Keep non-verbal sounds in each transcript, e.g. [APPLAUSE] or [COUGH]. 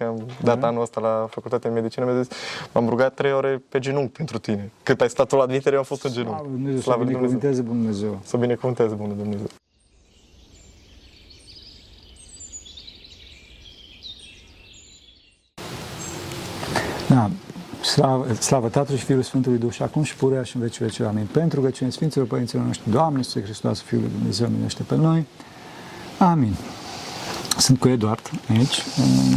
că am dat Da. anul ăsta la facultatea de medicină, mi-a zis, m-am rugat trei ore pe genunchi pentru tine. Cât ai stat tu la admitere, eu am fost în genunchi. Slavă Dumnezeu, să Slavă lui Dumnezeu. binecuvânteze Bunul Dumnezeu. Să binecuvânteze Bunul Dumnezeu. Da. Slavă, slavă Tatălui și Fiului Sfântului Duh și acum și purea și în vecii vecii. Amin. Pentru că cine Sfinților Părinților noștri, Doamne, Iisuse Hristos, Fiul lui Dumnezeu, minește pe noi. Amin. Sunt cu Eduard aici,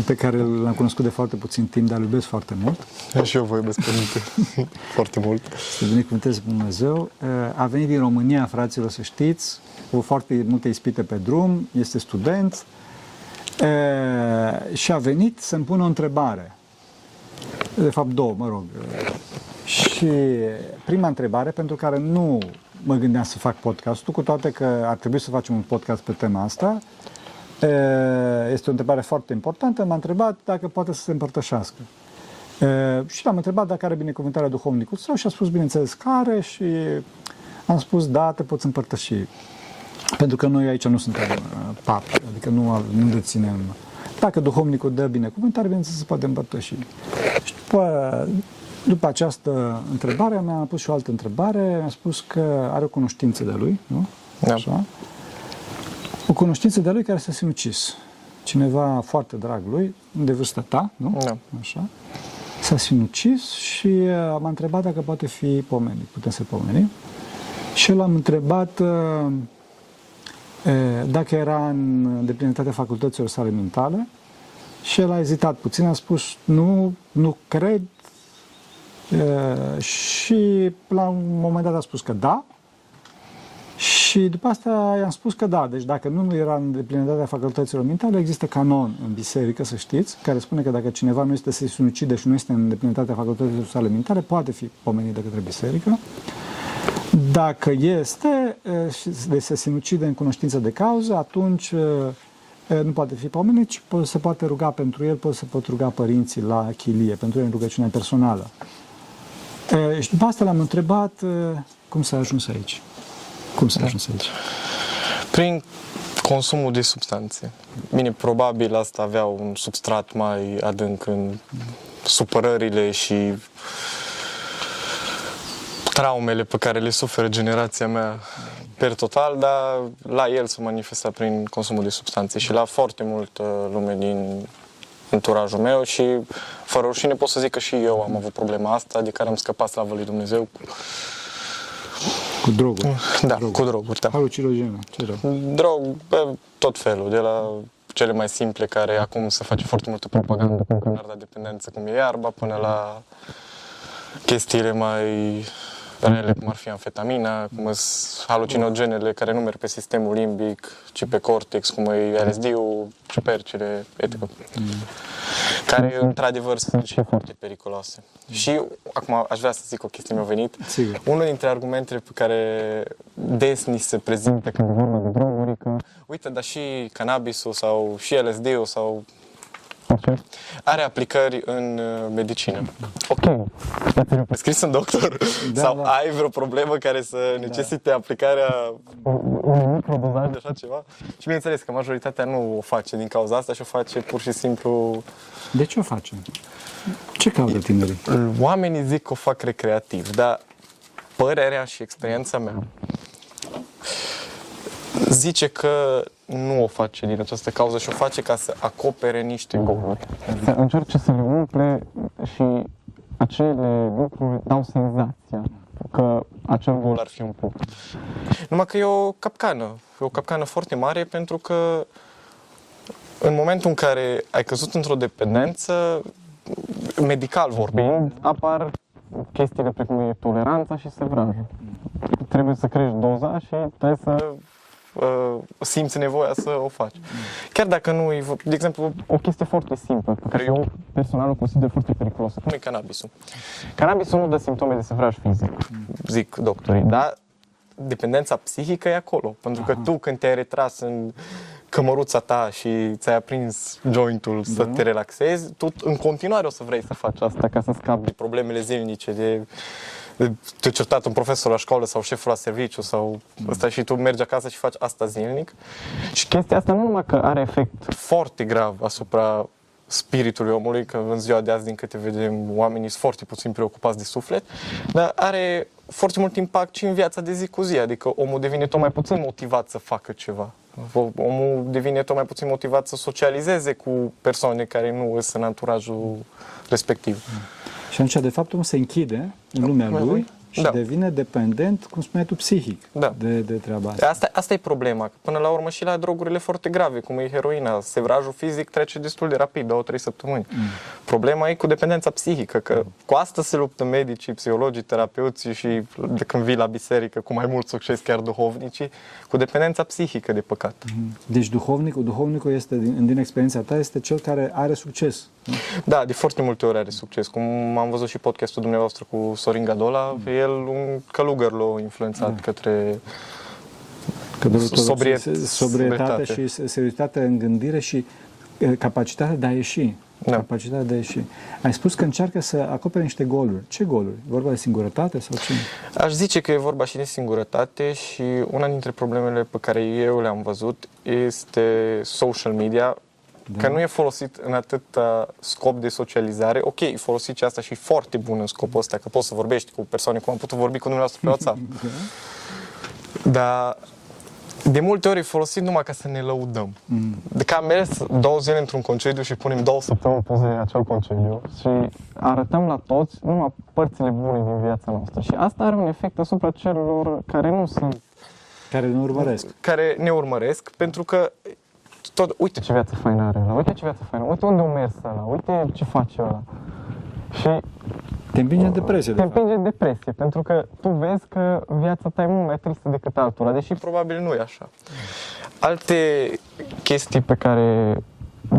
pe care l-am cunoscut de foarte puțin timp, dar îl iubesc foarte mult. Și eu vă iubesc părinte [LAUGHS] foarte mult. Să binecuvânteze pe Dumnezeu. A venit din România, fraților, să știți, cu foarte multe ispite pe drum, este student e, și a venit să-mi pună o întrebare. De fapt, două, mă rog. Și prima întrebare, pentru care nu mă gândeam să fac podcastul, cu toate că ar trebui să facem un podcast pe tema asta, e, este o întrebare foarte importantă, m-a întrebat dacă poate să se împărtășească. E, și l-am întrebat dacă are binecuvântarea duhovnicul său și a spus, bineînțeles, că are și am spus, da, te poți împărtăși. Pentru că noi aici nu suntem uh, papi, adică nu, av- nu deținem. Dacă duhovnicul dă binecuvântare, bineînțeles, se poate împărtăși. Și după, după această întrebare, mi-a pus și o altă întrebare, mi-a spus că are o cunoștință de lui, nu? Da. Așa? O cunoștință de lui care s-a sinucis. Cineva foarte drag lui, de vârsta ta, nu? Da. Așa. S-a sinucis și uh, m-a întrebat dacă poate fi pomenit. Putem să pomenim. Și eu l-am întrebat uh, uh, dacă era în deplinătatea facultăților sale mentale și el a ezitat puțin, a spus nu, nu cred uh, și la un moment dat a spus că da și după asta i-am spus că da, deci dacă nu era în deplinătatea facultăților mentale, există canon în biserică, să știți, care spune că dacă cineva nu este să se sinucide și nu este în deplinătatea facultăților sale mentale, poate fi pomenit de către biserică. Dacă este eh, și de se sinucide în cunoștință de cauză, atunci eh, nu poate fi pomenit, ci po- se poate ruga pentru el, pot să pot ruga părinții la chilie, pentru el în rugăciune personală. Eh, Și după asta l-am întrebat eh, cum s-a ajuns aici. Cum s-a ajuns aici? Prin consumul de substanțe. Bine, probabil asta avea un substrat mai adânc în supărările și traumele pe care le suferă generația mea per total, dar la el s-a manifestat prin consumul de substanțe și la foarte multă lume din înturajul meu și fără rușine pot să zic că și eu am avut problema asta, de care am scăpat slavă lui Dumnezeu. Cu droguri. Da, cu droguri, da. Halucinogene, ce rău. Drog, pe tot felul, de la cele mai simple care acum se face foarte multă propagandă cu canarda dependență cum e iarba, până la chestiile mai rele, cum ar fi amfetamina, cum sunt halucinogenele care nu merg pe sistemul limbic, ci pe cortex, cum e LSD-ul, ciupercile, etc. Care, într-adevăr, sunt și foarte periculoase. Și, acum, aș vrea să zic o chestie, mi-a venit. Sigur. Unul dintre argumentele pe care des ni se prezintă când e vorba de droguri, că uite, dar și cannabisul sau și LSD-ul sau are aplicări în uh, medicină. Ok, dar ți-l prescris un doctor? Da, [LAUGHS] sau da. ai vreo problemă care să necesite aplicarea unui microdozaj de așa ceva? Și bineînțeles că majoritatea nu o face din cauza asta și o face pur și simplu... De ce o facem? Ce caută tinerii? Oamenii zic că o fac recreativ, dar părerea și experiența mea zice că nu o face din această cauză și o face ca să acopere niște goluri. Să încerce să le umple și acele lucruri dau senzația că acel gol ar fi umplut. Numai că e o capcană. E o capcană foarte mare pentru că în momentul în care ai căzut într-o dependență, medical vorbind, apar chestiile precum e toleranța și sevrajul. Trebuie să crești doza și trebuie să uh, simți nevoia să o faci. Chiar dacă nu e, vor- de exemplu, o chestie foarte simplă, pe care eu personal o consider foarte periculoasă, cum e cannabisul. Cannabisul nu dă simptome de sevraj fizic, zic doctorii, dar dependența psihică e acolo. Pentru că tu când te-ai retras în cămăruța ta și ți-ai aprins jointul să te relaxezi, tu în continuare o să vrei să faci asta ca să scapi de problemele zilnice, de, de te certat un profesor la școală sau șeful la serviciu sau ăsta și tu mergi acasă și faci asta zilnic. Și chestia asta nu numai că are efect foarte grav asupra spiritului omului, că în ziua de azi, din câte vedem, oamenii sunt foarte puțin preocupați de suflet, dar are foarte mult impact și în viața de zi cu zi, adică omul devine tot mai puțin motivat să facă ceva. Omul devine tot mai puțin motivat să socializeze cu persoane care nu sunt în anturajul respectiv. Și atunci, de fapt, omul se închide în lumea lui și Da. devine dependent, cum spuneai tu, psihic Da. de, de treaba asta. Asta, asta e problema. că Până la urmă și la drogurile foarte grave, cum e heroina, sevrajul fizic trece destul de rapid, două, trei săptămâni. Mm. Problema e cu dependența psihică, că cu asta se luptă medicii, psihologii, terapeuții și de când vii la biserică cu mai mult succes chiar duhovnicii, cu dependența psihică de păcat. Mm. Deci duhovnicul, duhovnicul este, din, din experiența ta, este cel care are succes. nu? Da, de foarte multe ori are succes. Cum am văzut și podcastul dumneavoastră cu Sorin Gadola, mm. El un călugăr l-a influențat mm. către Că de multe ori Sobriet- se- sobrietate sobrietate. și seriozitate în gândire și e, capacitatea de a ieși. Da. Capacitatea de a ieși. Ai spus că încearcă să acopere niște goluri. Ce goluri? Vorba de singurătate sau ce? Aș zice că e vorba și de singurătate și una dintre problemele pe care eu le-am văzut este social media, da. că nu e folosit în atât scop de socializare. Ok, e folosit și asta și e foarte bun în scopul ăsta, că poți să vorbești cu persoane cum am putut vorbi cu dumneavoastră pe WhatsApp. [LAUGHS] Dar de multe ori e folosit numai ca să ne lăudăm. Mm. De că am mers două zile într-un concediu și punem două săptămâni poze din acel concediu și arătăm la toți numai părțile bune din viața noastră. Și asta are un efect asupra celor care nu sunt, Care nu urmăresc. care ne urmăresc, pentru că tot, uite ce viață faină are ăla, uite ce viață faină, uite unde a mers ăla, uite ce face ăla. Și Te împinge în depresie, de te fapt. împinge în depresie, pentru că tu vezi că viața ta e mult mai tristă decât altora, deși probabil nu e așa. Alte chestii pe care,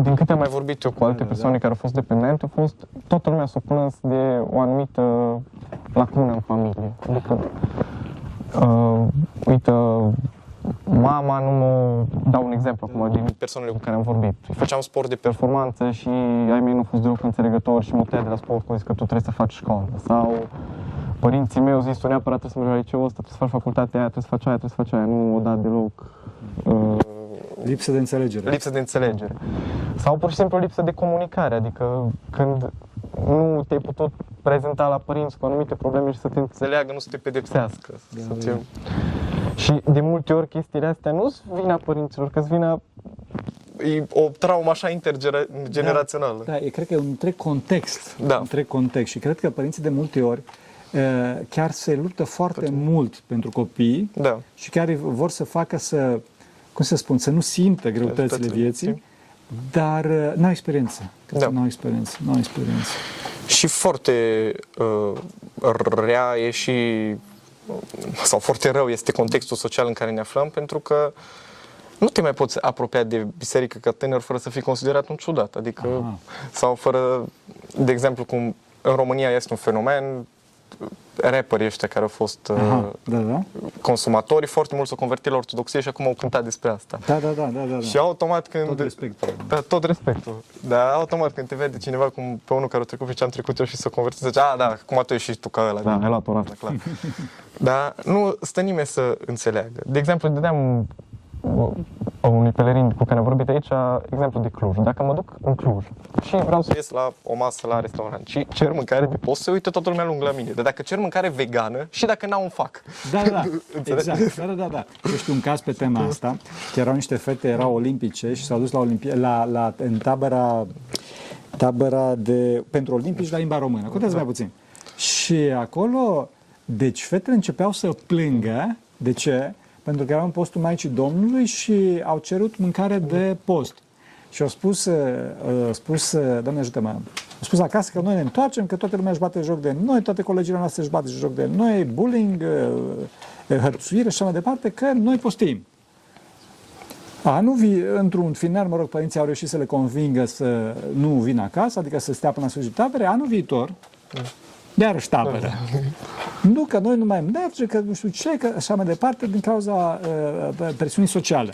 din câte am mai vorbit eu cu alte Da, persoane da. care au fost dependente, a fost, toată lumea s-a plâns de o anumită lacună în familie. Adică, uh, uite, mama nu mă... Dau un exemplu acum din persoanele cu care am vorbit. Făceam sport de performanță și ai mei nu au fost deloc înțelegători și mă tăia de la sport, că au zis că tu trebuie să faci școală. Sau părinții mei au zis, tu neapărat trebuie să mergi la liceul ăsta, trebuie să faci facultatea aia, trebuie să faci aia, trebuie să faci aia. Nu o dat deloc uh, Lipsă de înțelegere. lipsă de înțelegere. Sau pur și simplu lipsă de comunicare, adică când nu te-ai putut prezenta la părinți cu anumite probleme și să te înțeleagă, nu să te pedepsească. Da, să da. te... Și de multe ori chestiile astea nu sunt vina părinților, că sunt vina e o traumă așa intergenerațională. Da, e, cred că e un întreg context. Da. Un întreg context. Și cred că părinții de multe ori uh, chiar se luptă foarte mult pentru copii Da. și chiar vor să facă să, cum să spun, să nu simtă greutățile Greutățile vieții, dar uh, n-au experiență. Cred Da. că n-au experiență. N-au experiență. Și foarte uh, rea e și sau foarte rău este contextul social în care ne aflăm pentru că nu te mai poți apropia de biserică ca tânăr fără să fii considerat un ciudat. Adică, Aha. sau fără, de exemplu, cum în România este un fenomen, rapperii ăștia care au fost uh, Aha, da, da. consumatorii, foarte mult s-au convertit la ortodoxie și acum au cântat despre asta. Da, da, da, da, da. da. Și automat când... Tot respectul. Da, tot respectul. Dar automat când te vede cineva cum pe unul care a trecut pe ce am trecut eu și s-a convertit, zice, a, da, cum tu ești și tu ca ăla. Da, ai luat ora asta, clar. Dar nu stă nimeni să înțeleagă. De exemplu, dădeam uh, unui pelerin cu care am vorbit aici, exemplu de Cluj. Dacă mă duc în Cluj și vreau să ies la o masă la restaurant și cer mâncare de post, se uită toată lumea lung la mine. Dar dacă cer mâncare vegană și dacă n-au un fac. Da, da, da, [LAUGHS] Înțelegi? exact. Da, da, da, da. Și știu un caz pe tema asta, că erau niște fete, erau olimpice și s-au dus la, olimpie, la, la în tabăra, tabăra de, pentru olimpici la limba română. Contează mai puțin. Și acolo, deci fetele începeau să plângă. De ce? Pentru că erau în postul Maicii Domnului și au cerut mâncare de post. Și au spus, uh, au spus, uh, Doamne ajută-mă, au spus acasă că noi ne întoarcem, că toată lumea își bate joc de noi, toate colegile noastre își bate joc de noi, bullying, uh, hărțuire și așa mai departe, că noi postim. A, nu vi, într-un final, mă rog, părinții au reușit să le convingă să nu vină acasă, adică să stea până la sfârșit tabere, anul viitor, iarăși tabără. [LAUGHS] Nu, că noi nu mai merge, că nu știu ce, că așa mai departe, din cauza uh, presiunii sociale.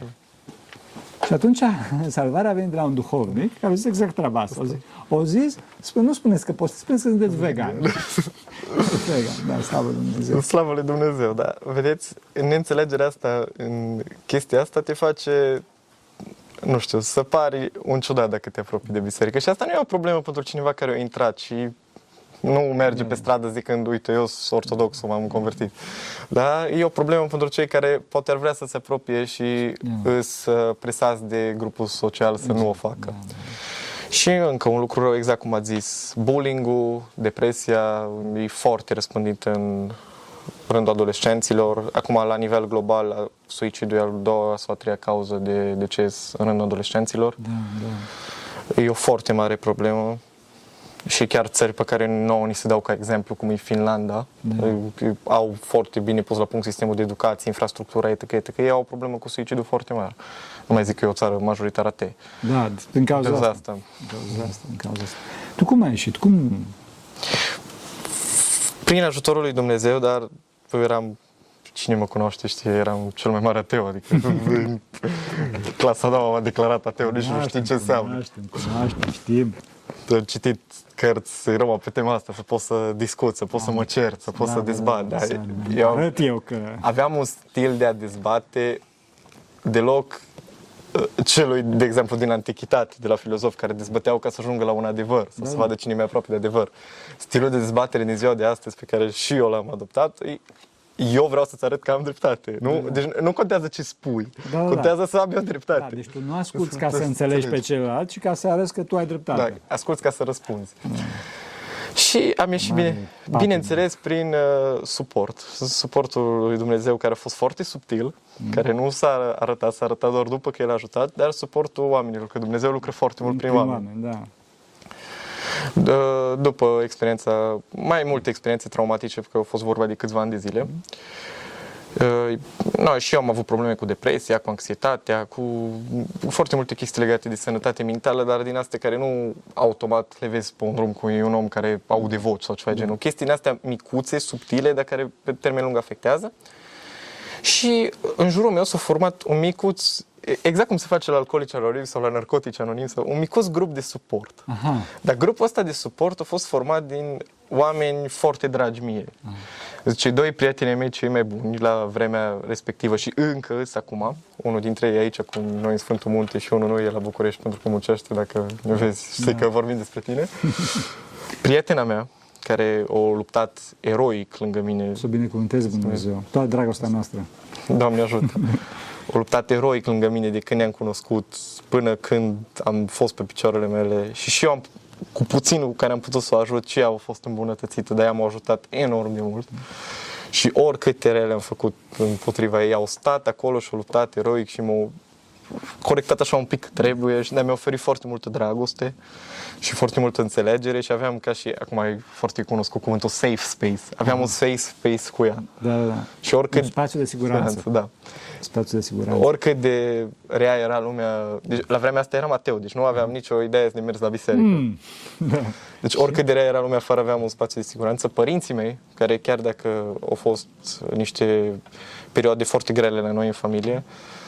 Și atunci [LAUGHS] salvarea a venit de la un duhovnic care a zis exact treaba asta. O zis, o zis spune, nu spuneți că poți, spuneți că sunteți [LAUGHS] vegan. vegan, da, slavă Lui Dumnezeu. Slavă lui Dumnezeu, da. Vedeți, în neînțelegerea asta, în chestia asta, te face nu știu, să pari un ciudat dacă te apropii de biserică. Și asta nu e o problemă pentru cineva care a intrat și nu merge pe stradă zicând, uite, eu sunt ortodox, m-am convertit. Da? E o problemă pentru cei care poate ar vrea să se apropie și Da. îs uh, presați de grupul social să nu o facă. Și încă un lucru rău, exact cum ați zis, bullying-ul, depresia e foarte răspândit în rândul adolescenților. Acum, la nivel global, suicidul e a doua sau a treia cauză de deces în rândul adolescenților. Da, da. E o foarte mare problemă și chiar țări pe care nouă ni se dau ca exemplu, cum e Finlanda, Da. e- au foarte bine pus la punct sistemul de educație, infrastructura, etc. etc. Ei au o problemă cu suicidul foarte mare. Nu mai zic că e o țară majoritar atei. Da, din cauza Din asta. asta. Din cauza asta, din cauza asta. Tu cum ai ieșit? Cum... Prin ajutorul lui Dumnezeu, dar eu eram Cine mă cunoaște știe, eram cel mai mare ateu, adică [LAUGHS] în clasa a doua m-a declarat ateu, nici nu știi ce înseamnă. Cunoaștem, cunoaștem, știm. Am citit cărți rău pe tema asta, să pot să discut, să pot să mă cer, să pot Da, să da, dezbat. da, dar da, da. eu Arăt eu că... aveam un stil de a dezbate deloc uh, celui, de exemplu, din antichitate, de la filozofi care dezbăteau ca să ajungă la un adevăr, sau Da, să da. vadă cine e mai aproape de adevăr. Stilul de dezbatere din ziua de astăzi, pe care și eu l-am adoptat, e, eu vreau să-ți arăt că am dreptate. Nu, deci nu contează ce spui, Da, da, da. contează să am eu dreptate. Da, deci tu nu asculți ca să Să înțelegi pe înțelegi. celălalt, ci ca să arăți că tu ai Da, dreptate. asculți ca să răspunzi. Și am ieșit, Mare bine, patimă. bineînțeles, prin uh, suport. Suportul lui Dumnezeu care a fost foarte subtil, care nu s-a arătat, s-a arătat doar după că El a ajutat, dar suportul oamenilor, că Dumnezeu lucră foarte mult prin oameni. da. D- După experiența, mai multe experiențe traumatice, pentru că au fost vorba de câțiva ani de zile, Uh, no, și eu am avut probleme cu depresia, cu anxietatea, cu foarte multe chestii legate de sănătate mentală, dar din astea care nu automat le vezi pe un drum cu un om care aude voci sau ceva genul. Chestii din astea micuțe, subtile, dar care pe termen lung afectează. Și în jurul meu s-a format un micuț, exact cum se face la alcoolici anonimi sau la narcotici anonimi, sau un micuț grup de suport. Aha. Dar grupul ăsta de suport a fost format din oameni foarte dragi mie. Deci cei doi prieteni mei cei mai buni la vremea respectivă și încă îs acum, unul dintre ei aici cu noi în Sfântul Munte și unul nu e la București pentru că muncește, dacă ne vezi, știi că vorbim despre tine. [LAUGHS] Prietena mea, care a luptat eroic lângă mine, Să binecuvânteze Dumnezeu. Toată dragostea noastră. Doamne ajută, [LAUGHS] a luptat eroic lângă mine de când ne-am cunoscut până când am fost pe picioarele mele și și eu am, cu puținul cu care am putut să o ajut și ea a fost îmbunătățită, dar ea m-a ajutat enorm de mult. Și oricâte rele am făcut împotriva ei, au stat acolo și au luptat eroic și m-au corectat așa un pic cât trebuie și mi-a oferit foarte multă dragoste și foarte multă înțelegere și aveam ca și, acum e foarte cunoscut cuvântul safe space, aveam un safe space cu ea. Da, da, da. Și oricât... Un spațiu de siguranță. Da. Spațiu de siguranță. Oricât de rea era lumea, deci, la vremea asta eram ateu, deci nu aveam nicio idee de mers la biserică. Mm. Da. [LAUGHS] Deci oricât de rea era lumea afară, aveam un spațiu de siguranță. Părinții mei, care chiar dacă au fost niște perioade foarte grele la noi în familie, uh,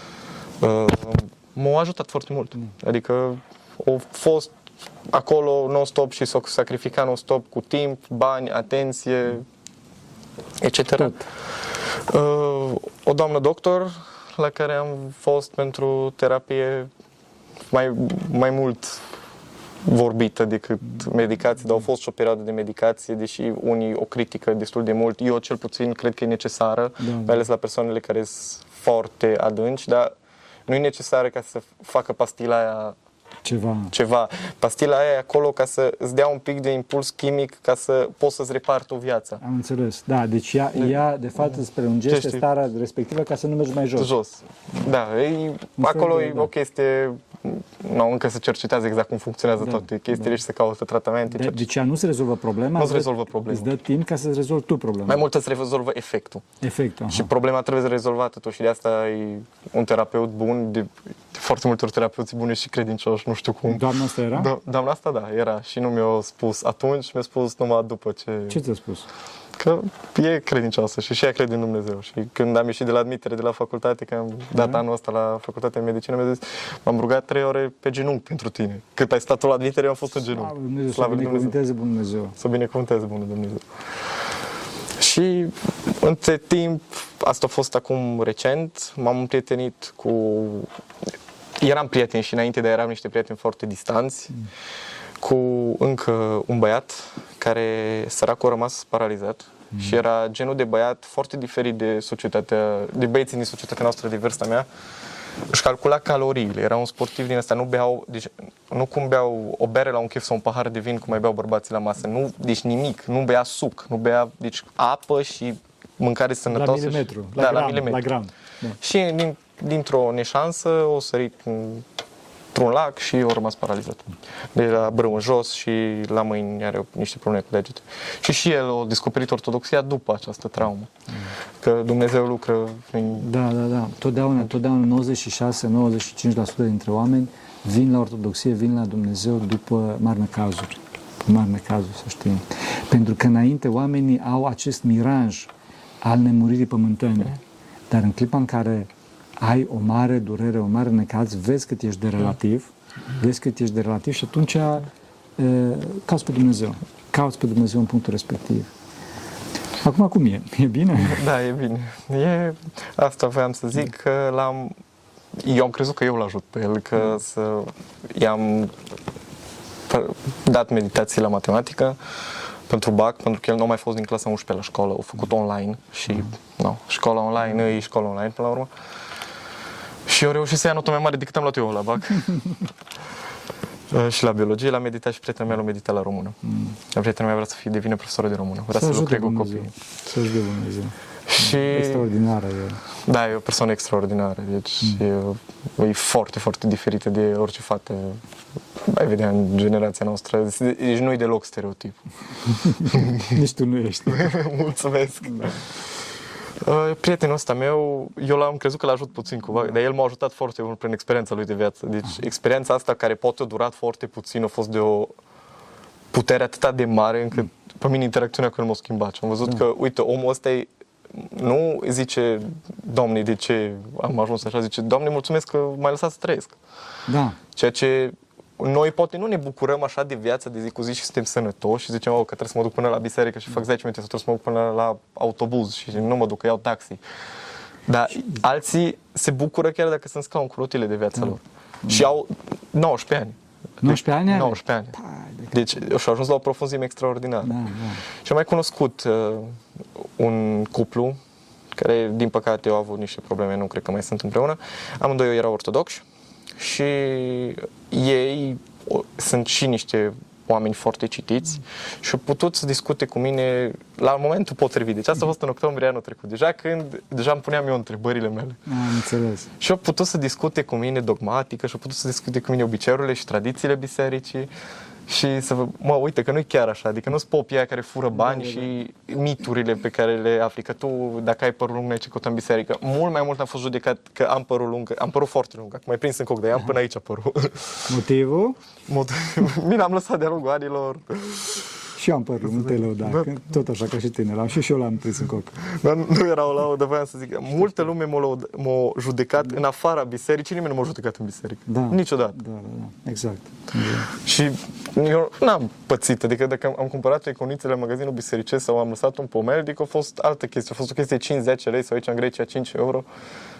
m-au ajutat foarte mult. Adică au fost acolo non-stop și s-au sacrificat non-stop cu timp, bani, atenție, etc. Tot. Uh, o doamnă doctor la care am fost pentru terapie mai, mai mult vorbită decât medicație, dar au fost și o perioadă de medicație, deși unii o critică destul de mult. Eu cel puțin cred că e necesară, Da. mai ales la persoanele care sunt foarte adânci, dar nu e necesară ca să facă pastila aia Ceva. ceva. Pastila aia e acolo ca să îți dea un pic de impuls chimic ca să poți să-ți repari tu viața. Am înțeles. Da, deci ea, ea de fapt îți prelungește Ce știi? starea respectivă ca să nu mergi mai jos. Jos. Da, e, fel acolo de- e da. o chestie, nu, încă se cercetează exact cum funcționează Da, toate chestiile da. și se caută tratamente. De, cerc- deci ea nu se rezolvă problema, Nu se îți dă- rezolvă problema. Îți dă timp ca să-ți rezolvi tu problema. Mai mult îți rezolvă efectul. Efectul. Și aha. problema trebuie rezolvată tu și de asta e un terapeut bun, de, de foarte multe ori terapeuți buni și credincioși, nu știu cum. Doamna asta era? Da, doamna asta da, era și nu mi-a spus atunci, mi-a spus numai după ce... Ce ți-a spus? Că e credincioasă și și ea crede în Dumnezeu. Și când am ieșit de la admitere de la facultate, că am dat Da. anul ăsta la facultatea de medicină, mi-a zis, m-am rugat trei ore pe genunchi pentru tine. Cât ai stat tu la admitere, eu am fost în Slavă genunchi. Dumnezeu, să Slavă lui Dumnezeu. binecuvânteze Dumnezeu. Să binecuvânteze Bunul Dumnezeu. Și între timp, asta a fost acum recent, m-am împrietenit cu eram prieteni și înainte de eram niște prieteni foarte distanți mm. Cu încă un băiat care săracul a rămas paralizat mm. și era genul de băiat foarte diferit de societatea, de băieții din societatea noastră de vârsta mea. Își calcula caloriile, era un sportiv din ăsta, nu beau, deci, nu cum beau o bere la un chef sau un pahar de vin cum mai beau bărbații la masă, nu, deci nimic, nu bea suc, nu bea, deci apă și mâncare sănătoasă. La milimetru, și, la, da, gram, la milimetru. la gram. Da. Și din, dintr-o neșansă o sărit într-un lac și o rămas paralizat. De la brâu în jos și la mâini are niște probleme cu degete. Și și el a descoperit ortodoxia după această traumă. Că Dumnezeu lucră prin... Da, da, da. Totdeauna, totdeauna 96-95% dintre oameni vin la ortodoxie, vin la Dumnezeu după mari necazuri. Mari necazuri, să știm. Pentru că înainte oamenii au acest miraj al nemuririi pământene. Dar în clipa în care ai o mare durere, o mare necaz, vezi cât ești de relativ, vezi cât ești de relativ și atunci e, cauți pe Dumnezeu. Cauți pe Dumnezeu în punctul respectiv. Acum cum e? E bine? Da, e bine. E, asta voiam să zic că l-am eu am crezut că eu l-ajut pe el, că să i-am dat meditații la matematică pentru BAC, pentru că el nu a mai fost din clasa 11 la școală, a făcut online și no, școala online e școala online până la urmă. Și eu reușit să ia notă mai mare decât am luat eu la BAC. [LAUGHS] și la biologie, la meditat și prietena mea l-a meditat la română. Mm. Prietena mea vrea să fie, devine profesoră de română, vrea să, să lucre cu copii. Să ajute Dumnezeu. Și... Extraordinară e. Da, e o persoană extraordinară, deci mm. e, e foarte, foarte diferită de orice fată ai vedea în generația noastră. Deci nu e deloc stereotip. [LAUGHS] Nici tu nu ești. [LAUGHS] Mulțumesc. Da. Uh, prietenul ăsta meu, eu l-am crezut că l-ajut puțin cumva, dar el m-a ajutat foarte mult prin experiența lui de viață. Deci ah. experiența asta care poate a durat foarte puțin a fost de o putere atât de mare încât pe mine interacțiunea cu el m-a schimbat. Și am văzut da. că, uite, omul ăsta e nu zice, Doamne, de ce am ajuns așa, zice, Doamne, mulțumesc că m-ai lăsat să trăiesc. Da. Ceea ce noi poate nu ne bucurăm așa de viața de zi cu zi și suntem sănătoși și zicem oh, că trebuie să mă duc până la biserică și fac 10 minute sau trebuie să mă duc până la autobuz și nu mă duc, că iau taxi. Dar alții se bucură chiar dacă sunt scaun cu rotile de viața da. lor. Și au 19 ani. 19 ani? 19 ani. Deci și-au ajuns la o profunzime extraordinară. Da, da. Și am mai cunoscut uh, un cuplu care, din păcate, au avut niște probleme, nu cred că mai sunt împreună. Amândoi erau ortodoxi și ei sunt și niște oameni foarte citiți și au putut să discute cu mine la momentul potrivit. Deci asta a fost în octombrie anul trecut, deja când deja îmi puneam eu întrebările mele. Am înțeles. Și au putut să discute cu mine dogmatică și au putut să discute cu mine obiceiurile și tradițiile bisericii și să vă, mă, uite că nu e chiar așa, adică nu sunt popii care fură bani da, da, da. și miturile pe care le aplică tu, dacă ai părul lung, ne ai în biserică. Mult mai mult am fost judecat că am părul lung, am părul foarte lung, acum mai prins în coc, dar am până aici părul. Motivul? Motiv... [LAUGHS] Mine am lăsat de-a lungul anilor. Și eu am părul, nu te lăuda, da. tot așa ca și tine, l-am și, și eu l-am prins în coc. Dar nu era o laudă, voiam să zic, multă lume m-a, m-a judecat în afara bisericii, nimeni nu m-a judecat în biserică. Da. Niciodată. Da, da, da. Exact. Și eu n-am pățit, adică dacă am cumpărat iconițele la magazinul bisericesc sau am lăsat un pomel, adică a fost altă chestie, a fost o chestie 50 lei sau aici în Grecia 5 euro.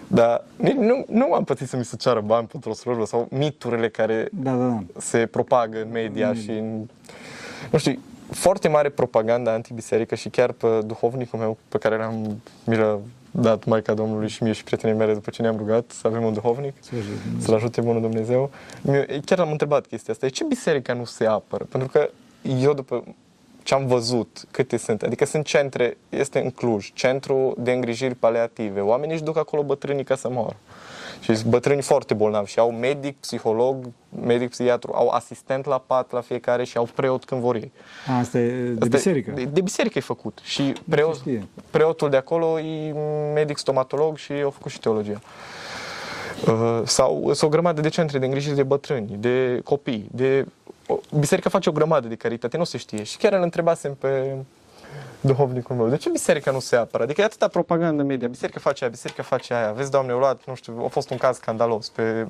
Dar nu, nu am pățit să mi se ceară bani pentru o slujbă sau miturile care da, da, da. se propagă în media mm. și în, nu știu, foarte mare propaganda antibiserică și chiar pe duhovnicul meu pe care l-am mi l-a dat Maica Domnului și mie și prietenii mele după ce ne-am rugat să avem un duhovnic, să-l ajute Bunul Dumnezeu. Chiar am întrebat chestia asta, de ce biserica nu se apără? Pentru că eu după ce am văzut câte sunt, adică sunt centre, este în Cluj, centru de îngrijiri paliative, oamenii își duc acolo bătrânii ca să moară. Și sunt bătrâni foarte bolnavi și au medic, psiholog, medic, psihiatru, au asistent la pat la fiecare și au preot când vor ei. Asta e de Asta biserică? De, de biserică e făcut. Și preot, preotul de acolo e medic stomatolog și au făcut și teologia. Uh, sau sunt o grămadă de centre de îngrijire de bătrâni, de copii, de... Biserica face o grămadă de caritate, nu se știe. Și chiar îl întrebasem pe duhovnicul meu. De ce biserica nu se apără? Adică e atâta propagandă în media. Biserica face aia, biserica face aia. Vezi, doamne, eu luat, nu știu, a fost un caz scandalos pe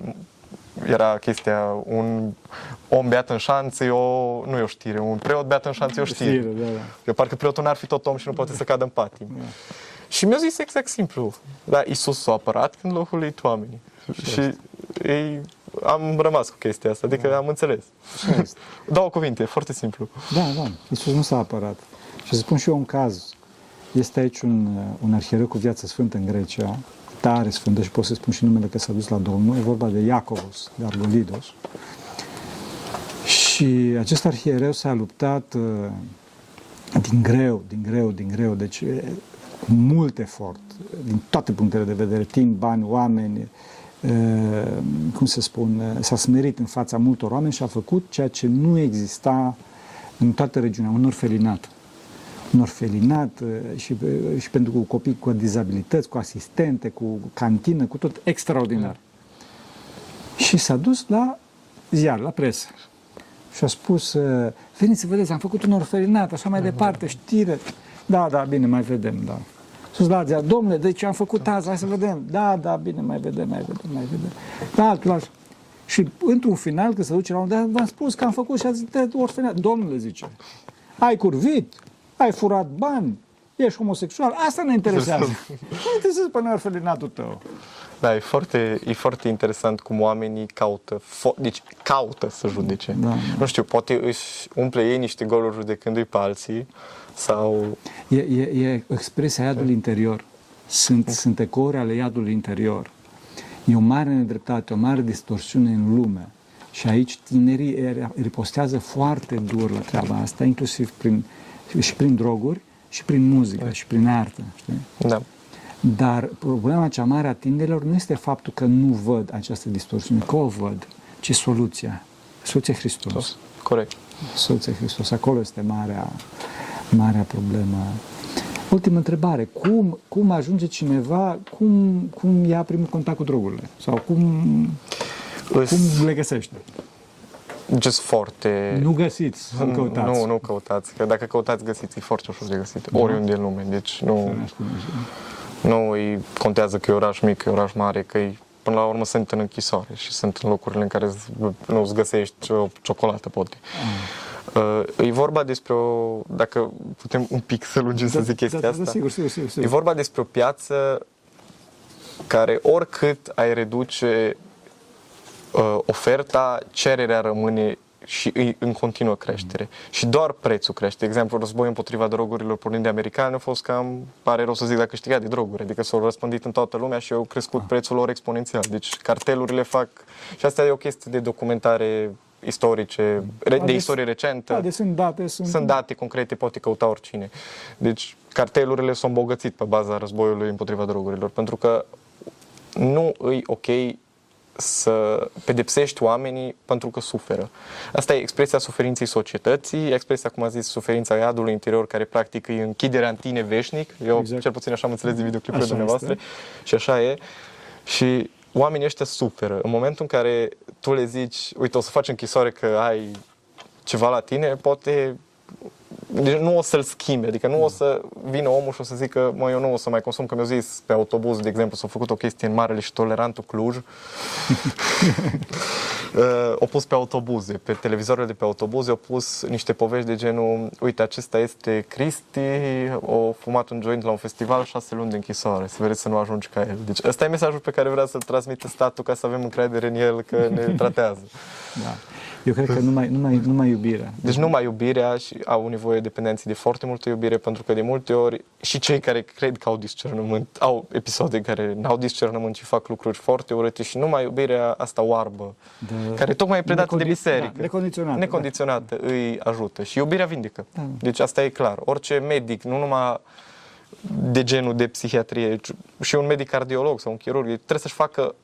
era chestia, un om beat în șanță, o, nu e o știre, un preot beat în șanță e o știre. știre da, da. Eu parcă preotul n-ar fi tot om și nu poate să cadă în patim. Da. Și mi-a zis exact simplu, da, Isus s-a apărat când locul lui oamenii. Și, și ei am rămas cu chestia asta, adică am înțeles. Două cuvinte, foarte simplu. Da, da, Iisus nu s-a apărat. Și să spun și eu un caz. Este aici un, un arhiereu cu viață sfântă în Grecia, tare sfântă și pot să spun și numele că s-a dus la Domnul, e vorba de Iacovos, de Argolidos. Și acest arhiereu s-a luptat uh, din greu, din greu, din greu, deci e, cu mult efort, din toate punctele de vedere, timp, bani, oameni, e, cum se spun, s-a smerit în fața multor oameni și a făcut ceea ce nu exista în toată regiunea, un orfelinat. Un orfelinat e, și, e, și pentru copii cu dizabilități, cu asistente, cu cantină, cu tot extraordinar. Și s-a dus la ziar, la presă și a spus, veniți să vedeți, am făcut un orfelinat, așa mai departe, știre. Da, da, bine, mai vedem, da. Sus la ziua, domnule, deci am făcut azi, hai să vedem. Da, da, bine, mai vedem, mai vedem, mai vedem. Da, altul, altul. Și într-un final, când se duce la un dat, v-am spus că am făcut și a zis, orfelinat. Domnule, zice, ai curvit, ai furat bani, ești homosexual, asta ne interesează. nu ne interesează pe noi orfelinatul tău. Da, e foarte, e foarte interesant cum oamenii caută, fo- deci caută să judece. Da. Nu știu, poate își umple ei niște goluri judecându-i pe alții sau... E, e, e expresia iadului interior. Sunt, sunt ecouri ale iadului interior. E o mare nedreptate, o mare distorsiune în lume. Și aici tinerii ripostează foarte dur la treaba asta, inclusiv prin, și prin droguri, și prin muzică, și prin artă. Știi? Da. Dar problema cea mare a tinerilor nu este faptul că nu văd această distorsiune, că o văd, ci soluția. Soluția Hristos. Corect. Soluția Hristos. Acolo este marea, marea problemă. Ultimă întrebare. Cum, cum ajunge cineva, cum, cum ia primul contact cu drogurile? Sau cum, Îs- cum le găsește? Just foarte... Nu găsiți, nu căutați. Nu, nu căutați, că dacă căutați găsiți, e foarte ușor de găsit, oriunde în lume, deci nu, Să ne Dumnezeu. nu îi contează că e oraș mic, că e oraș mare, că e, până la urmă sunt în închisoare și sunt în locurile în care z- nu îți găsești o ciocolată, poate. Uh, e vorba despre o, dacă putem un pic să lungim să zic chestia da, asta, Da, sigur, sigur, sigur. e sigur. vorba despre o piață care oricât ai reduce uh, oferta, cererea rămâne și îi în continuă creștere. Și doar prețul crește. De exemplu, războiul împotriva drogurilor pornind de americani a fost cam, pare rău să zic, dar câștigat de droguri. Adică s-au răspândit în toată lumea și au crescut prețul lor exponențial. Deci cartelurile fac... Și asta e o chestie de documentare istorice, re- Da, de deci- istorie recentă. Da, deci sunt date, sunt... Sunt date concrete, poate căuta oricine. Deci, cartelurile s-au îmbogățit pe baza războiului împotriva drogurilor, pentru că nu îi ok să pedepsești oamenii pentru că suferă. Asta e expresia suferinței societății, e expresia, cum a zis, suferința iadului interior, care practic e închiderea în tine veșnic. Eu, Exact. exact. cel puțin așa am înțeles din videoclipurile Așa dumneavoastră. este. Și așa e. Și oamenii ăștia suferă. În momentul în care tu le zici, uite, o să faci închisoare că ai ceva la tine, poate deci nu o să-l schimbe, adică nu o să vină omul și o să zică, mă, eu nu o să mai consum, că mi-au zis pe autobuz, de exemplu, s-a făcut o chestie în Marele și Tolerantul Cluj. [LAUGHS] Uh, au pus pe autobuze, pe televizoarele de pe autobuze, au pus niște povești de genul, uite, acesta este Cristi, a fumat un joint la un festival, șase luni de închisoare, să vedeți să nu ajungi ca el. Deci ăsta e mesajul pe care vrea să-l transmită statul ca să avem încredere în el că ne [LAUGHS] tratează. Da. Eu cred că numai, numai, numai iubirea. Deci numai iubirea și au nevoie dependenții de foarte multă iubire pentru că de multe ori și cei care cred că au discernământ, au episoade în care n-au discernământ și fac lucruri foarte urâte și numai iubirea asta oarbă, De- care tocmai e predată de Necondi- biserică. da, necondiționată, Necondiționată îi ajută și iubirea vindecă. Da. Deci asta e clar. Orice medic, nu numai de genul de psihiatrie, ci și un medic cardiolog sau un chirurg, trebuie să-și facă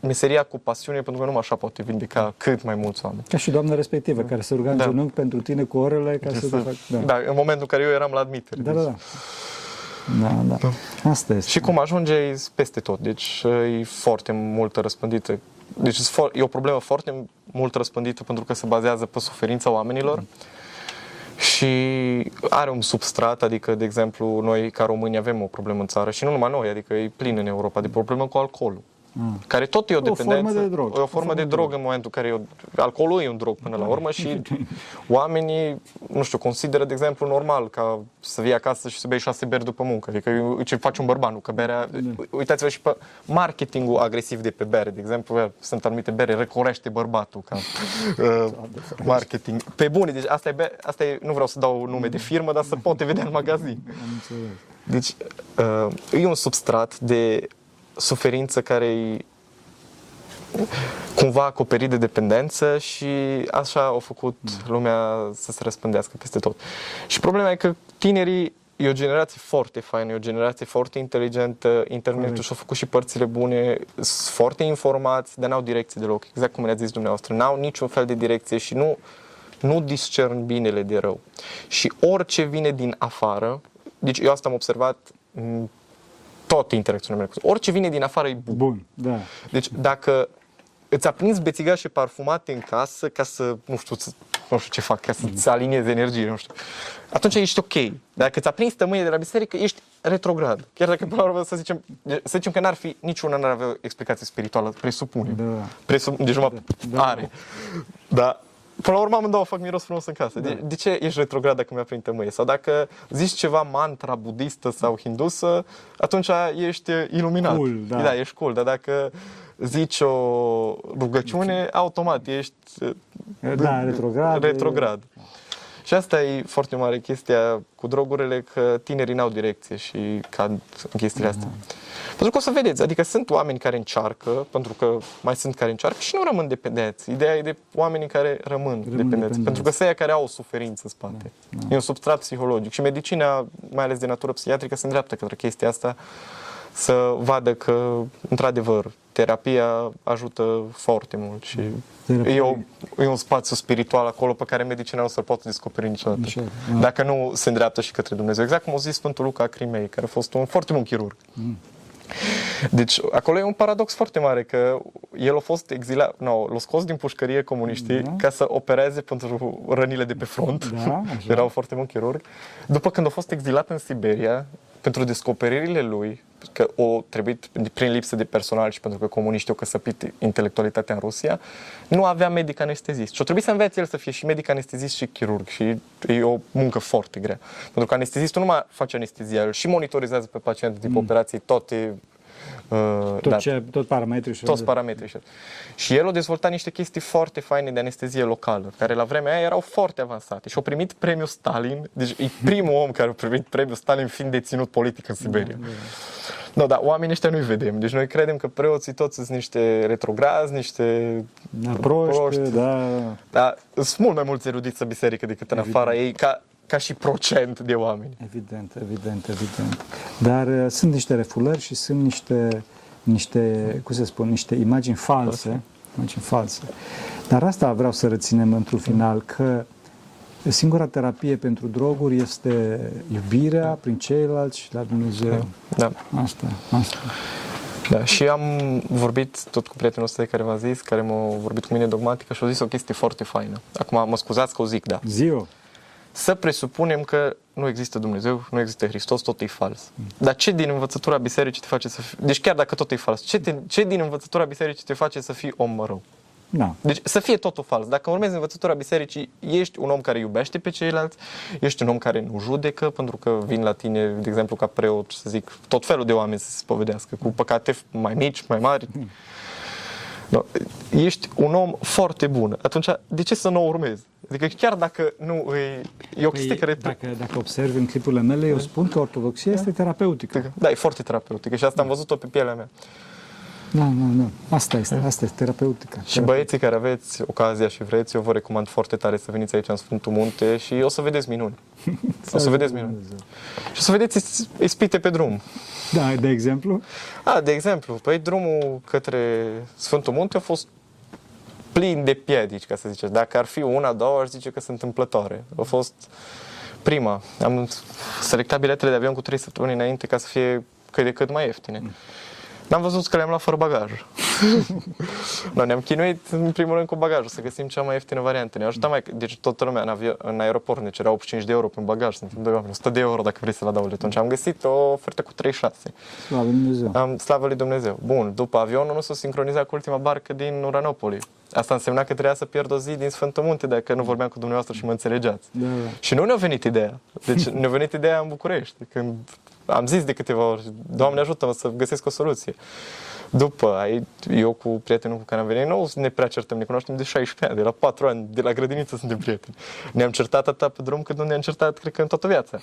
meseria cu pasiune pentru că numai așa poate vindeca cât mai mulți oameni. Ca și doamna respectivă, care se ruga în Da. genunchi pentru tine cu orele ca să te Să- fac... Da. da, în momentul în care eu eram la admitere. Da, deci- da, da. Da, da. Asta este. Și cum ajunge e peste tot, deci e foarte mult răspândită. Deci e fo- e o problemă foarte mult răspândită pentru că se bazează pe suferința oamenilor și are un substrat, adică, de exemplu, noi ca români avem o problemă în țară și nu numai noi, adică e plin în Europa de problemă cu alcoolul. Care tot e o O formă dependență. de drog. E o formă de drog în momentul în care e o, alcoolul e un drog până la urmă și [LAUGHS] oamenii, nu știu, consideră, de exemplu, normal ca să vii acasă și să bei șase beri după muncă. Adică e ce faci un bărban, nu? Că berea... Uitați-vă și pe marketingul agresiv de pe bere. De exemplu, sunt anumite bere, recorește bărbatul ca [LAUGHS] uh, marketing. Pe bune, deci asta e, be- asta e, nu vreau să dau nume de firmă, dar să poate vedea în magazin. Am înțeles. Deci uh, e un substrat de suferință care e cumva acoperit de dependență și așa au făcut lumea să se răspândească peste tot. Și problema e că tinerii e o generație foarte faină, e o generație foarte inteligentă, internetul Corect. și-a făcut și părțile bune, sunt foarte informați, dar n-au direcție deloc, exact cum ne-ați zis dumneavoastră, n-au niciun fel de direcție și nu, nu discern binele de rău. Și orice vine din afară, deci eu asta am observat în toate interacțiunile mele, cu- orice vine din afară e bun. Bun, da. Deci dacă îți aprinzi bețigașe parfumate în casă ca să, nu știu, să, nu știu ce fac, ca să-ți aliniezi energie, nu știu. Atunci ești ok. Dacă ți-a prins tămâie de la biserică, ești retrograd. Chiar dacă, până la urmă, să zicem, să zicem că n-ar fi, niciuna n-ar avea o explicație spirituală, presupune. Da. Presupune, deci numai Da. are. Dar Până la urmă amândouă fac miros frumos în casă. De, de ce ești retrograd dacă mi-a prins tămâie? Sau dacă zici ceva mantra budistă sau hindusă, atunci ești iluminat. Cool, da. da, ești cool. Dar dacă zici o rugăciune, automat ești Da, retrograd. retrograd. Și asta e foarte mare chestia cu drogurile, că tinerii n-au direcție și cad în chestiile astea. Pentru că o să vedeți, adică sunt oameni care încearcă, pentru că mai sunt care încearcă și nu rămân dependenți. Ideea e de oamenii care rămân, dependenți, dependenți. pentru că sunt aia care au o suferință în spate. E un substrat psihologic și medicina, mai ales de natură psihiatrică, se îndreaptă către chestia asta să vadă că, într-adevăr, terapia ajută foarte mult și Terapia e, o, e un spațiu spiritual acolo pe care medicina nu o să-l poată descoperi niciodată. Așa, da. Dacă nu se îndreaptă și către Dumnezeu. Exact cum a zis Sfântul Luca Crimei, care a fost un foarte bun chirurg. Deci acolo e un paradox foarte mare că el a fost exilat, no, l-a scos din pușcărie comuniștii Da. ca să opereze pentru rănile de pe front. Da, [LAUGHS] așa. Era un foarte bun chirurg. După când a fost exilat în Siberia pentru descoperirile lui, că o trebuit prin lipsă de personal și pentru că comuniștii au căsăpit intelectualitatea în Rusia, nu avea medic anestezist. Și a trebuit să învețe el să fie și medic anestezist și chirurg și e o muncă foarte grea. Pentru că anestezistul nu mai face anestezia, el și monitorizează pe pacient după operații toate uh, Tot, da, ce, tot parametrii și toți parametrii. și- Și el a dezvoltat niște chestii foarte faine de anestezie locală, care la vremea aia erau foarte avansate. Și a primit premiul Stalin, deci e primul om care a primit premiul Stalin fiind deținut politic în Siberia. No, dar oamenii ăștia nu-i vedem. Deci noi credem că preoții toți sunt niște retrograzi, niște... Da, proști, Proști. da. Dar sunt mult mai mulți erudiți în biserică decât în afara ei, ca, ca și procent de oameni. Evident, evident, evident. Dar uh, sunt niște refulări și sunt niște, niște, cum să spun, niște imagini false, imagini false. Dar asta vreau să reținem într-un final, că singura terapie pentru droguri este iubirea prin ceilalți și la Dumnezeu. Da. Asta, asta. Da, și am vorbit tot cu prietenul ăsta de care v-am zis, care m-a vorbit cu mine dogmatică și a zis o chestie foarte faină. Acum mă scuzați că o zic, da. Ziua. Să presupunem că nu există Dumnezeu, nu există Hristos, tot e fals. Dar ce din învățătura bisericii te face să fii... Deci chiar dacă tot e fals, ce, te, ce din învățătura bisericii te face să fii om rău? Da. Deci să fie totul fals. Dacă urmezi învățătura bisericii, ești un om care iubește pe ceilalți, ești un om care nu judecă, pentru că vin la tine, de exemplu, ca preot, să zic, tot felul de oameni să se spovedească, cu păcate mai mici, mai mari. No, ești un om foarte bun. Atunci, de ce să nu o urmezi? Adică chiar dacă nu e, e o chestie care... Păi, dacă, dacă observi în clipurile mele, eu spun că ortodoxia este terapeutică. Da, e foarte terapeutică și asta am văzut-o pe pielea mea. Da, da, da. Asta este, asta este terapeutică. Și băieții care aveți ocazia și vreți, eu vă recomand foarte tare să veniți aici în Sfântul Munte și o să vedeți minuni. [LAUGHS] O să vedeți minuni. Și o să vedeți is- ispite pe drum. Da, de exemplu? A, de exemplu, păi drumul către Sfântul Munte a fost plin de piedici, ca să ziceți. Dacă ar fi una, două, aș zice că sunt întâmplătoare. A fost prima. Am selectat biletele de avion cu trei săptămâni înainte ca să fie cât de cât mai ieftine. N-am văzut că le-am luat fără bagaj. [LAUGHS] no, ne-am chinuit în primul rând cu bagajul, să găsim cea mai ieftină variantă. Ne-a ajutat mai, deci toată lumea în, avio, în aeroport ne cerea 85 de euro pe bagaj, suntem doi oameni, 100 de euro dacă vrei să-l adaug. Atunci am găsit o ofertă cu 36. Slavă Lui Dumnezeu. Am, slavă lui Dumnezeu. Bun, după avionul nu s-a sincronizat cu ultima barcă din Uranopoli. Asta însemna că trebuia să pierd o zi din Sfântul Munte dacă nu vorbeam cu dumneavoastră și mă înțelegeați. Da, da. Și nu ne-a venit ideea. Deci ne-a venit ideea în București. Când am zis de câteva ori, Doamne ajută-mă să găsesc o soluție. După, ai, eu cu prietenul cu care am venit, nu ne prea certăm, ne cunoaștem de 16 ani, de la 4 ani, de la grădiniță suntem prieteni. Ne-am certat atât pe drum cât nu ne-am certat, cred că în toată viața.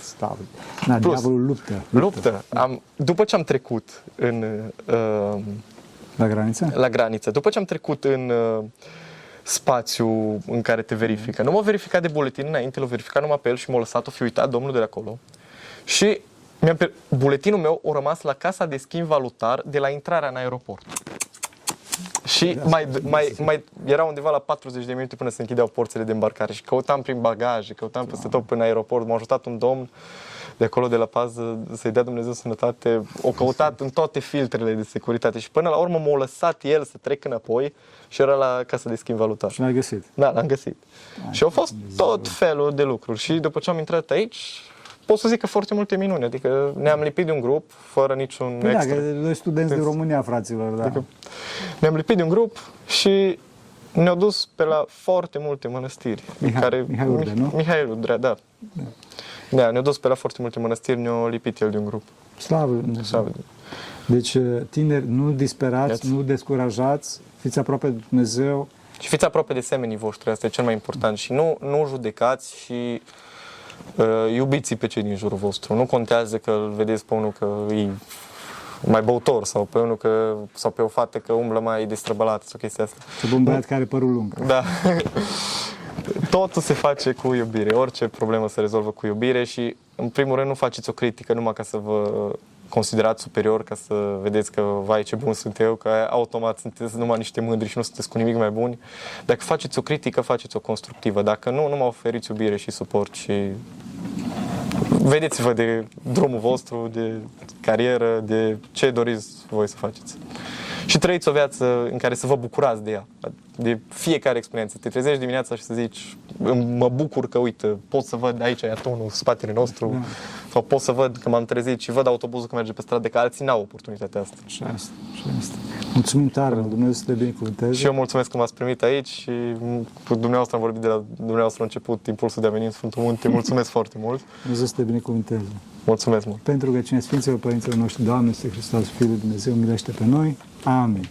Slavă. Da, Plus, diavolul luptă. Luptă. Am, după ce am trecut în, uh, La graniță? la graniță, după ce am trecut în uh, spațiu în care te verifică, nu m-a verificat de buletin înainte, l-a verificat numai pe el și m-a lăsat, o fi uitat domnul de la acolo. Și mi-am, pe- buletinul meu a rămas la casa de schimb valutar de la intrarea în aeroport. Și mai, mai, mai era undeva la 40 de minute până se închideau porțile de îmbarcare și căutam prin bagaje, căutam peste tot până în aeroport. M-a ajutat un domn de acolo de la pază să-i dea Dumnezeu sănătate. O căutat în toate filtrele de securitate și până la urmă m-a lăsat el să trec înapoi și era la casa de schimb valutar. Și l-ai găsit. Da, l-am găsit. și au fost tot felul de lucruri. Și după ce am intrat aici, pot să zic că foarte multe minuni. Adică ne-am lipit de un grup, fără niciun Păi da, extra. că doi studenți din România, fraților, da. Adică ne-am lipit de un grup și ne-au dus pe la foarte multe mănăstiri. Mihai- Mihai Urdea, nu? Mihai Urdea, da. Da, ne-au dus pe la foarte multe mănăstiri, ne-au lipit el de un grup. Slavă Lui Dumnezeu. Slavă. Deci, tineri, nu disperați, Iați. nu descurajați, fiți aproape de Dumnezeu. Și fiți aproape de semenii voștri, asta e cel mai important. Și nu, nu judecați și uh, iubiți pe cei din jurul vostru. Nu contează că îl vedeți pe unul că e mai băutor sau pe unul că, sau pe o fată că umblă mai destrăbălată sau chestia asta. Să un băiat care are părul lung. Da. [LAUGHS] Totul se face cu iubire. Orice problemă se rezolvă cu iubire și, în primul rând, nu faceți o critică numai ca să vă considerați superior, ca să vedeți că, vai, ce bun sunt eu, că automat sunteți numai niște mândri și nu sunteți cu nimic mai buni. Dacă faceți o critică, faceți o constructivă. Dacă nu, nu mă oferiți iubire și suport și vedeți-vă de drumul vostru, de carieră, de ce doriți voi să faceți. Și trăiți o viață în care să vă bucurați de ea, de fiecare experiență. Te trezești dimineața și să zici, mă bucur că, uite, pot să văd aici atonul, spatele nostru, Da. sau pot să văd că m-am trezit și văd autobuzul că merge pe stradă, că alții n-au oportunitatea asta. Și asta, și asta. Mulțumim tare, mult, Dumnezeu să te binecuvânteze. Și eu mulțumesc că m-ați primit aici și cu dumneavoastră am vorbit de la dumneavoastră a început impulsul de a veni în Sfântul Munte. Mulțumesc [LAUGHS] foarte mult. Dumnezeu să te binecuvânteze. Mulțumesc mult. Pentru că cine Sfinților Părinților noștri, Doamne, este Hristos, Fiul lui Dumnezeu, milește pe noi. Amin.